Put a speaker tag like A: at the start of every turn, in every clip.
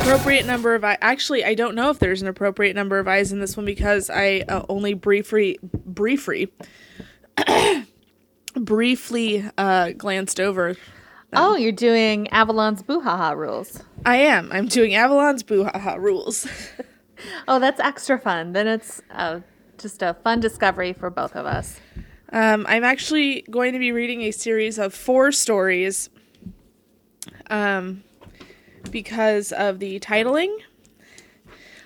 A: appropriate number of eyes. Actually, I don't know if there's an appropriate number of eyes in this one because I uh, only briefly, briefly, briefly uh, glanced over.
B: Oh, you're doing Avalon's Boo Ha Ha rules.
A: I am. I'm doing Avalon's Boo Ha Ha rules.
B: Oh, that's extra fun. Then it's uh, just a fun discovery for both of us.
A: Um, I'm actually going to be reading a series of four stories. Um, because of the titling,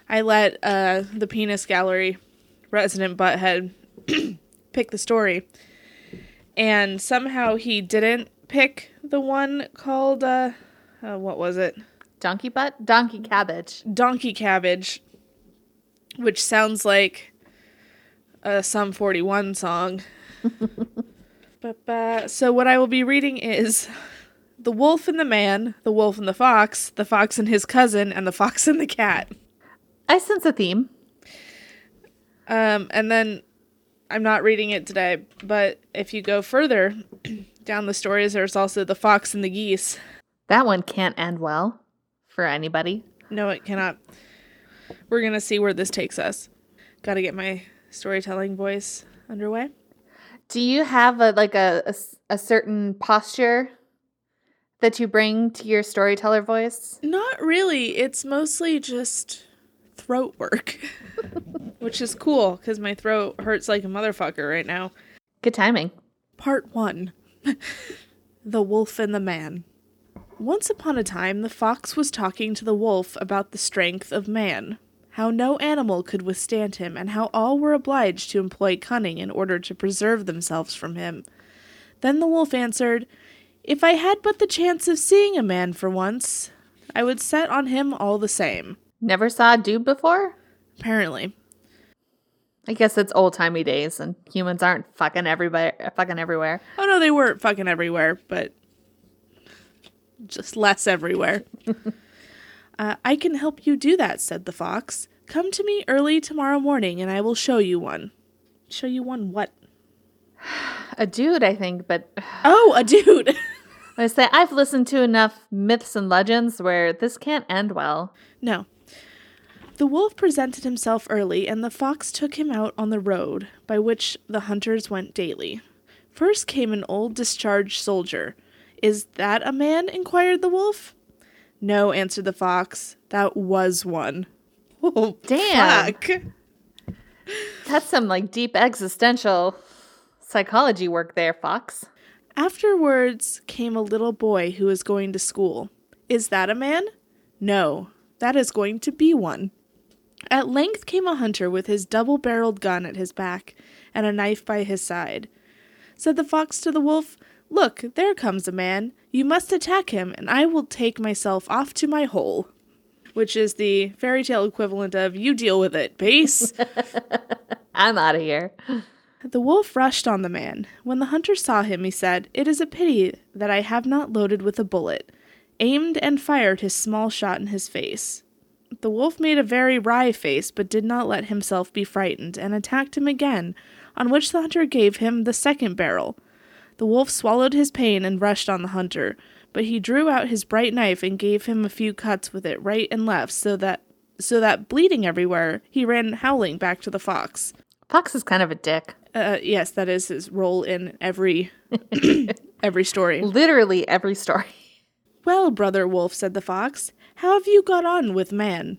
A: I let uh, the Penis Gallery resident butthead pick the story, and somehow he didn't pick the one called uh, uh what was it?
B: Donkey butt? Donkey cabbage.
A: Donkey Cabbage, which sounds like a Sum 41 song. but, uh, so, what I will be reading is The Wolf and the Man, The Wolf and the Fox, The Fox and His Cousin, and The Fox and the Cat.
B: I sense a theme.
A: Um, and then I'm not reading it today, but if you go further down the stories, there's also The Fox and the Geese.
B: That one can't end well for anybody.
A: No, it cannot. We're going to see where this takes us. Got to get my storytelling voice underway.
B: Do you have a like a, a a certain posture that you bring to your storyteller voice?
A: Not really. It's mostly just throat work, which is cool because my throat hurts like a motherfucker right now.
B: Good timing.
A: Part 1 The Wolf and the Man. Once upon a time, the fox was talking to the wolf about the strength of man, how no animal could withstand him, and how all were obliged to employ cunning in order to preserve themselves from him. Then the wolf answered, If I had but the chance of seeing a man for once, I would set on him all the same.
B: Never saw a dude before?
A: Apparently.
B: I guess it's old timey days and humans aren't fucking everybody fucking everywhere.
A: Oh no, they weren't fucking everywhere, but just less everywhere. uh, I can help you do that, said the fox. Come to me early tomorrow morning and I will show you one. Show you one what?
B: A dude, I think, but
A: Oh, a dude.
B: I say I've listened to enough myths and legends where this can't end well.
A: no. The wolf presented himself early, and the fox took him out on the road by which the hunters went daily. First came an old discharged soldier. Is that a man? inquired the wolf. No, answered the fox. That was one. Oh,
B: Damn.
A: fuck.
B: That's some like deep existential psychology work there, Fox.
A: Afterwards came a little boy who was going to school. Is that a man? No, that is going to be one. At length came a hunter with his double barreled gun at his back and a knife by his side. Said the fox to the wolf, Look, there comes a man. You must attack him, and I will take myself off to my hole. Which is the fairy tale equivalent of you deal with it, base.
B: I'm out of here.
A: The wolf rushed on the man. When the hunter saw him, he said, It is a pity that I have not loaded with a bullet, aimed and fired his small shot in his face. The wolf made a very wry face, but did not let himself be frightened, and attacked him again, on which the hunter gave him the second barrel. The wolf swallowed his pain and rushed on the hunter, but he drew out his bright knife and gave him a few cuts with it right and left, so that so that bleeding everywhere, he ran howling back to the fox.
B: Fox is kind of a dick.
A: Uh, yes, that is his role in every every story.
B: Literally every story.
A: Well, brother wolf, said the fox, how have you got on with man?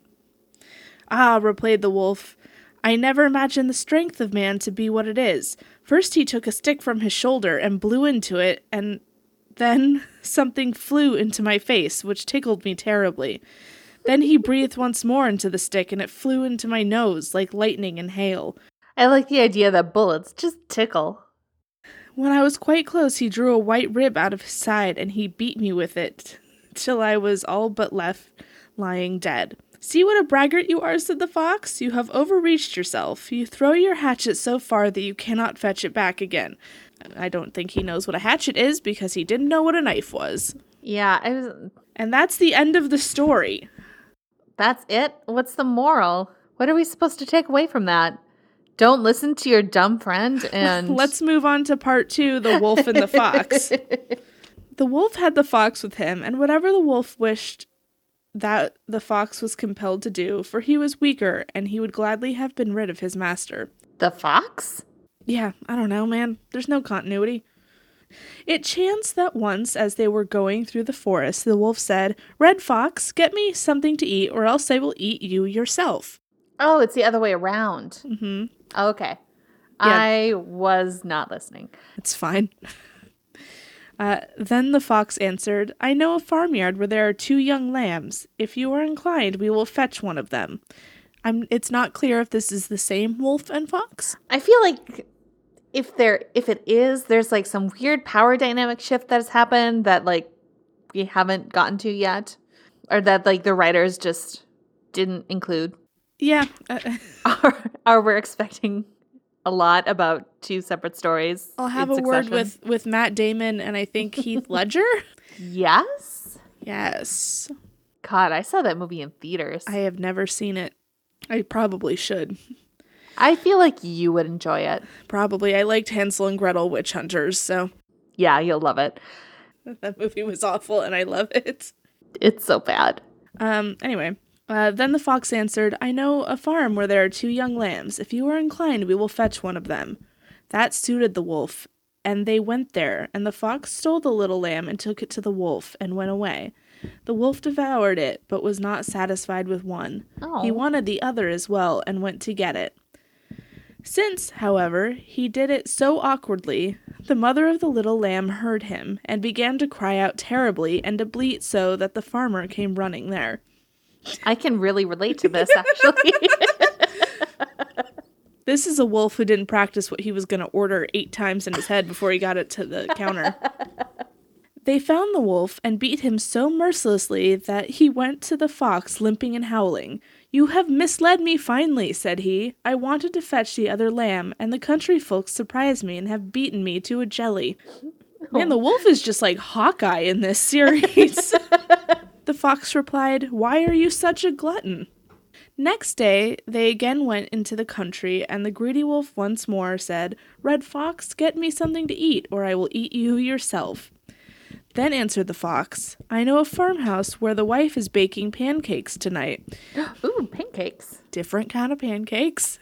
A: Ah, replied the wolf, I never imagined the strength of man to be what it is. First he took a stick from his shoulder and blew into it, and then something flew into my face, which tickled me terribly. Then he breathed once more into the stick, and it flew into my nose like lightning and hail.
B: I like the idea that bullets just tickle.
A: When I was quite close, he drew a white rib out of his side, and he beat me with it till I was all but left lying dead. See what a braggart you are, said the fox. You have overreached yourself. You throw your hatchet so far that you cannot fetch it back again. I don't think he knows what a hatchet is because he didn't know what a knife was.
B: Yeah, I was
A: And that's the end of the story.
B: that's it? What's the moral? What are we supposed to take away from that? Don't listen to your dumb friend and
A: Let's move on to part two the wolf and the fox. The wolf had the fox with him, and whatever the wolf wished that the fox was compelled to do, for he was weaker and he would gladly have been rid of his master.
B: The fox?
A: Yeah, I don't know, man. There's no continuity. It chanced that once, as they were going through the forest, the wolf said, Red Fox, get me something to eat, or else I will eat you yourself.
B: Oh, it's the other way around.
A: Mm-hmm.
B: Okay. I was not listening.
A: It's fine. Uh, then the fox answered, I know a farmyard where there are two young lambs. If you are inclined, we will fetch one of them. I'm, it's not clear if this is the same wolf and fox.
B: I feel like if there if it is, there's like some weird power dynamic shift that has happened that like we haven't gotten to yet. Or that like the writers just didn't include.
A: Yeah. Uh,
B: Or, or we're expecting a lot about two separate stories.
A: I'll have a word with, with Matt Damon and I think Heath Ledger.
B: Yes?
A: yes.
B: God, I saw that movie in theaters.
A: I have never seen it. I probably should.
B: I feel like you would enjoy it.
A: Probably. I liked Hansel and Gretel Witch Hunters, so
B: Yeah, you'll love it.
A: that movie was awful and I love it.
B: It's so bad.
A: Um, anyway, uh, then the fox answered, I know a farm where there are two young lambs. If you are inclined, we will fetch one of them. That suited the wolf, and they went there, and the fox stole the little lamb and took it to the wolf and went away. The wolf devoured it, but was not satisfied with one.
B: Oh.
A: He wanted the other as well and went to get it. Since, however, he did it so awkwardly, the mother of the little lamb heard him and began to cry out terribly and to bleat so that the farmer came running there.
B: I can really relate to this actually.
A: This is a wolf who didn't practice what he was going to order eight times in his head before he got it to the counter. They found the wolf and beat him so mercilessly that he went to the fox limping and howling. You have misled me finely, said he. I wanted to fetch the other lamb, and the country folks surprised me and have beaten me to a jelly. Man, the oh. wolf is just like Hawkeye in this series. the fox replied, Why are you such a glutton? Next day, they again went into the country, and the greedy wolf once more said, Red Fox, get me something to eat, or I will eat you yourself. Then answered the fox, I know a farmhouse where the wife is baking pancakes tonight.
B: Ooh, pancakes.
A: Different kind of pancakes.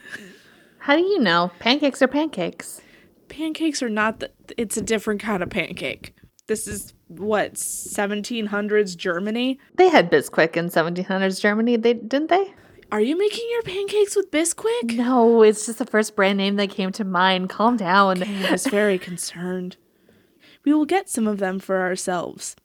B: How do you know? Pancakes are pancakes.
A: Pancakes are not the, it's a different kind of pancake. This is what 1700s Germany.
B: They had Bisquick in 1700s Germany, they didn't they?
A: Are you making your pancakes with Bisquick?
B: No, it's just the first brand name that came to mind. Calm down.
A: I was very concerned. We will get some of them for ourselves.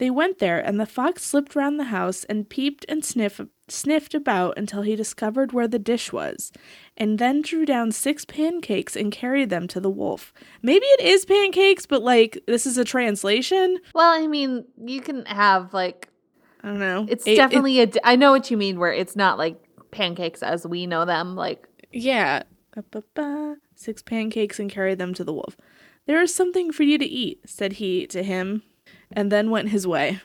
A: They went there, and the fox slipped round the house and peeped and sniff, sniffed about until he discovered where the dish was, and then drew down six pancakes and carried them to the wolf. Maybe it is pancakes, but like this is a translation.
B: Well, I mean, you can have like
A: I don't know.
B: it's
A: It- it-
B: definitely a di- I know what you mean where it's not like pancakes as we know them like
A: Yeah. Ba-ba-ba. Six pancakes and carried them to the wolf. There is something for you to eat, said he to him, and then went his way.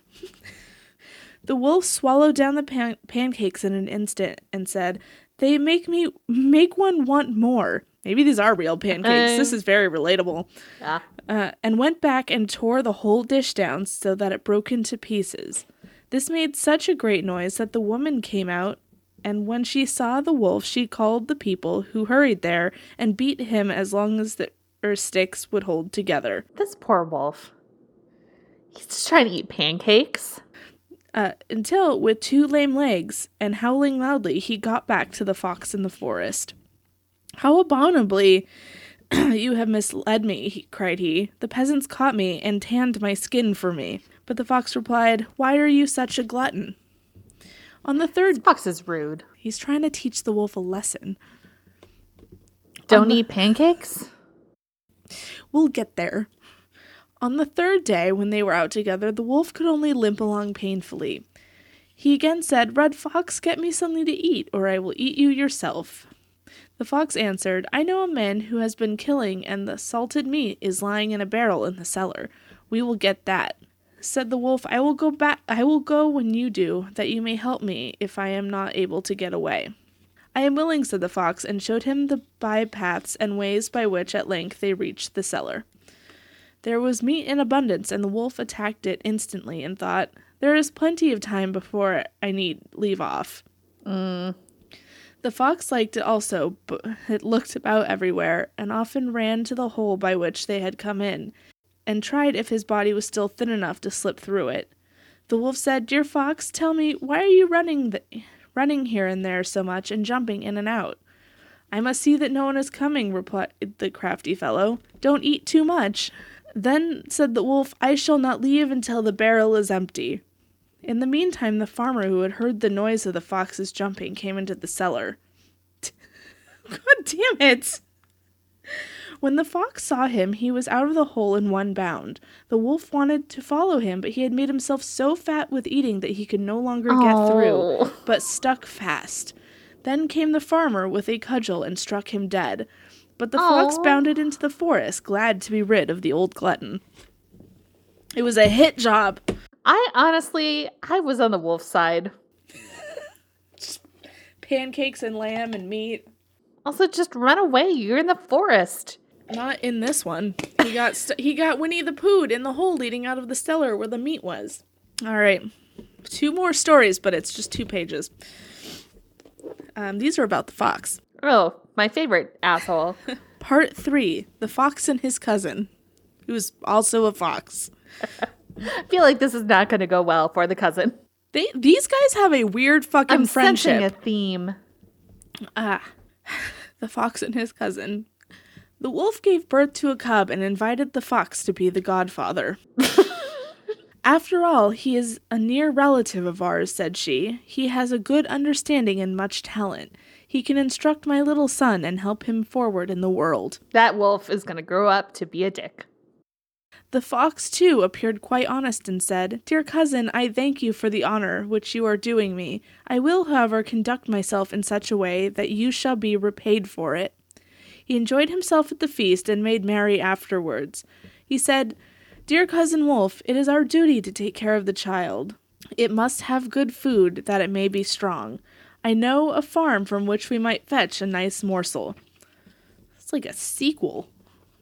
A: the wolf swallowed down the pan- pancakes in an instant and said, They make me make one want more. Maybe these are real pancakes. this
B: Uh.
A: is very relatable.
B: yeah.
A: Uh, and went back and tore the whole dish down so that it broke into pieces. This made such a great noise that the woman came out, and when she saw the wolf, she called the people who hurried there and beat him as long as the her sticks would hold together.
B: This poor wolf. He's just trying to eat pancakes.
A: Uh, until, with two lame legs and howling loudly, he got back to the fox in the forest. How abominably you have misled me, he, cried he. The peasants caught me and tanned my skin for me. But the fox replied, Why are you such a glutton? On the third,
B: Fox is rude.
A: he's trying to teach the wolf a lesson.
B: Don't eat pancakes?
A: We'll get there. On the third day, when they were out together, the wolf could only limp along painfully. He again said, Red Fox, get me something to eat, or I will eat you yourself. The fox answered, I know a man who has been killing, and the salted meat is lying in a barrel in the cellar. We will get that. Said the wolf, I will go back I will go when you do, that you may help me if I am not able to get away. I am willing, said the fox, and showed him the by paths and ways by which at length they reached the cellar. There was meat in abundance, and the wolf attacked it instantly and thought, There is plenty of time before I need leave off.
B: Mm.
A: The fox liked it also, but it looked about everywhere and often ran to the hole by which they had come in and tried if his body was still thin enough to slip through it. The wolf said, Dear fox, tell me, why are you running, th- running here and there so much and jumping in and out? I must see that no one is coming, replied the crafty fellow. Don't eat too much. Then said the wolf, I shall not leave until the barrel is empty. In the meantime, the farmer who had heard the noise of the fox's jumping came into the cellar. God damn it! When the fox saw him, he was out of the hole in one bound. The wolf wanted to follow him, but he had made himself so fat with eating that he could no longer get
B: Oh.
A: through, but stuck fast. Then came the farmer with a cudgel and struck him dead. But the fox bounded into the forest, glad to be rid of the old glutton. It was a hit job.
B: I honestly, I was on the wolf side.
A: Pancakes and lamb and meat.
B: Also, just run away. You're in the forest.
A: Not in this one. He got st- he got Winnie the Pooh in the hole leading out of the cellar where the meat was. All right, two more stories, but it's just two pages. Um, these are about the fox.
B: Oh, my favorite asshole.
A: Part three: The fox and his cousin, who's also a fox.
B: I feel like this is not going to go well for the cousin.
A: They these guys have a weird fucking
B: I'm
A: friendship.
B: a theme.
A: Ah, the fox and his cousin. The wolf gave birth to a cub and invited the fox to be the godfather. After all, he is a near relative of ours, said she. He has a good understanding and much talent. He can instruct my little son and help him forward in the world.
B: That wolf is going to grow up to be a dick.
A: The fox, too, appeared quite honest and said, Dear cousin, I thank you for the honor which you are doing me. I will, however, conduct myself in such a way that you shall be repaid for it. He enjoyed himself at the feast and made merry afterwards. He said, Dear cousin Wolf, it is our duty to take care of the child. It must have good food that it may be strong. I know a farm from which we might fetch a nice morsel. It's like a sequel,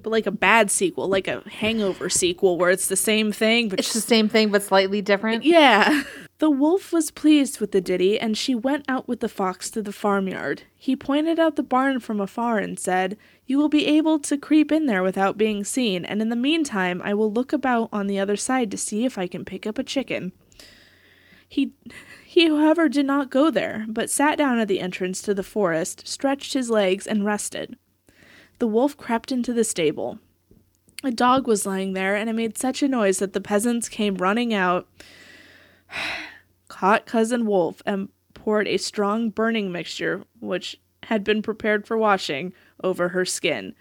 A: but like a bad sequel, like a hangover sequel where it's the same thing, but
B: It's the same thing, but slightly different.
A: yeah. The wolf was pleased with the ditty, and she went out with the fox to the farmyard. He pointed out the barn from afar and said, You will be able to creep in there without being seen, and in the meantime I will look about on the other side to see if I can pick up a chicken. He he, however, did not go there, but sat down at the entrance to the forest, stretched his legs, and rested. The wolf crept into the stable. A dog was lying there, and it made such a noise that the peasants came running out caught cousin wolf and poured a strong burning mixture which had been prepared for washing over her skin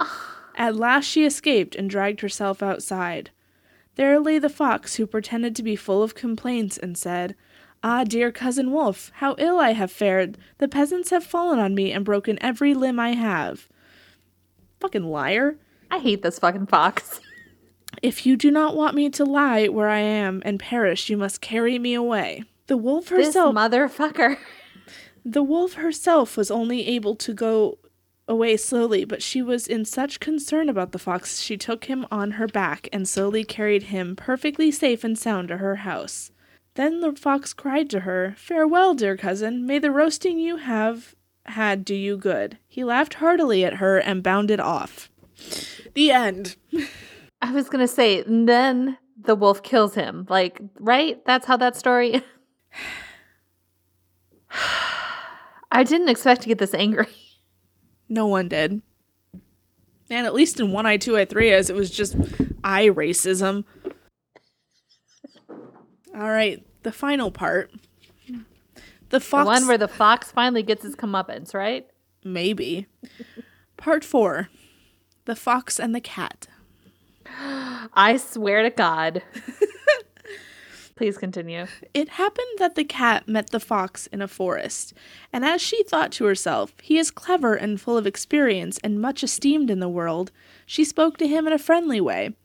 A: at last she escaped and dragged herself outside there lay the fox who pretended to be full of complaints and said ah dear cousin wolf how ill i have fared the peasants have fallen on me and broken every limb i have fucking liar
B: I hate this fucking fox.
A: if you do not want me to lie where I am and perish, you must carry me away. The wolf herself.
B: This motherfucker.
A: the wolf herself was only able to go away slowly, but she was in such concern about the fox she took him on her back and slowly carried him perfectly safe and sound to her house. Then the fox cried to her, Farewell, dear cousin, may the roasting you have had do you good. He laughed heartily at her and bounded off. The end.
B: I was going to say, and then the wolf kills him. Like, right? That's how that story. I didn't expect to get this angry.
A: No one did. And at least in One Eye, Two Eye, Three Eyes, it was just eye racism. All right, the final part. The
B: The one where the fox finally gets his comeuppance, right?
A: Maybe. Part four. The fox and the cat.
B: I swear to God. Please continue.
A: It happened that the cat met the fox in a forest, and as she thought to herself, He is clever and full of experience and much esteemed in the world, she spoke to him in a friendly way.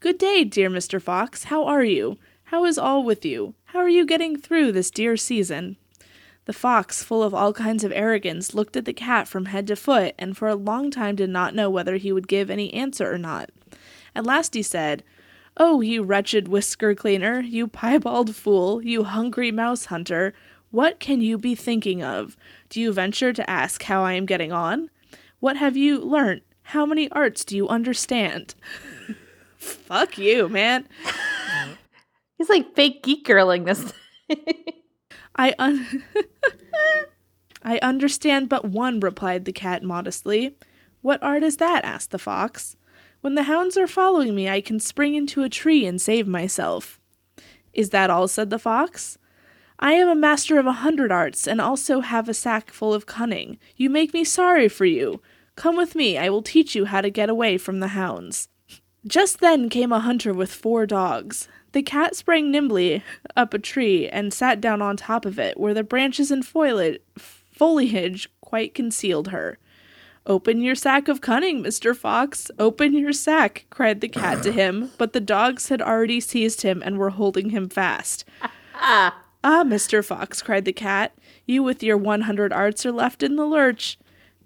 A: Good day, dear Mr. Fox. How are you? How is all with you? How are you getting through this dear season? The fox, full of all kinds of arrogance, looked at the cat from head to foot, and for a long time did not know whether he would give any answer or not. At last he said, Oh, you wretched whisker cleaner, you piebald fool, you hungry mouse hunter, what can you be thinking of? Do you venture to ask how I am getting on? What have you learnt? How many arts do you understand? Fuck you, man.
B: He's like fake geek girling this.
A: I un- I understand but one, replied the cat modestly. What art is that? asked the fox. When the hounds are following me, I can spring into a tree and save myself. Is that all? said the fox. I am a master of a hundred arts, and also have a sack full of cunning. You make me sorry for you. Come with me, I will teach you how to get away from the hounds. Just then came a hunter with four dogs. The cat sprang nimbly up a tree and sat down on top of it, where the branches and foliage quite concealed her. Open your sack of cunning, Mr. Fox. Open your sack, cried the cat to him, but the dogs had already seized him and were holding him fast. ah, Mr. Fox, cried the cat, you with your 100 arts are left in the lurch.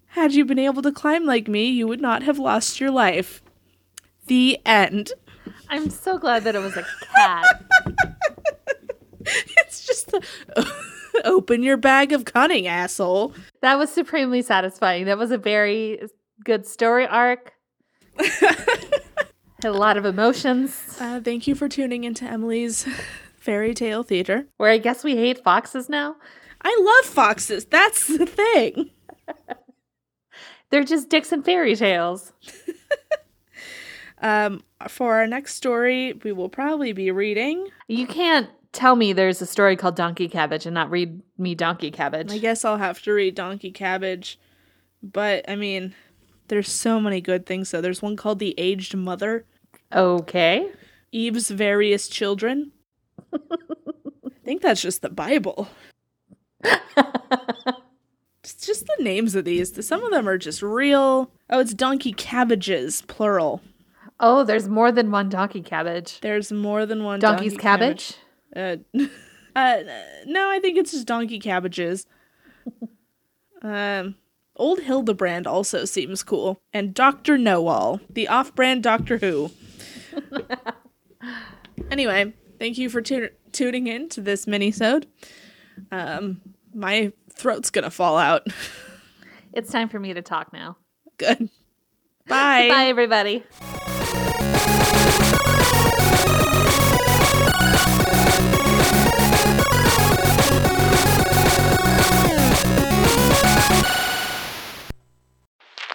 A: Had you been able to climb like me, you would not have lost your life. The end.
B: I'm so glad that it was a cat.
A: it's just the open your bag of cunning, asshole.
B: That was supremely satisfying. That was a very good story arc. Had a lot of emotions.
A: Uh, thank you for tuning into Emily's fairy tale theater.
B: Where I guess we hate foxes now.
A: I love foxes. That's the thing.
B: They're just dicks and fairy tales.
A: Um, for our next story, we will probably be reading.
B: You can't tell me there's a story called Donkey Cabbage and not read me Donkey Cabbage.
A: I guess I'll have to read Donkey Cabbage. But, I mean, there's so many good things, though. There's one called The Aged Mother.
B: Okay.
A: Eve's Various Children. I think that's just the Bible. it's just the names of these. Some of them are just real. Oh, it's Donkey Cabbages, plural.
B: Oh, there's more than one donkey cabbage.
A: There's more than one
B: donkey's donkey cabbage.
A: cabbage. Uh, uh, no, I think it's just donkey cabbages. um, Old Hildebrand also seems cool, and Doctor Know-all, the off-brand Doctor Who. anyway, thank you for tu- tuning in to this mini-sode. Um, my throat's gonna fall out.
B: it's time for me to talk now.
A: Good. Bye.
B: Bye, everybody.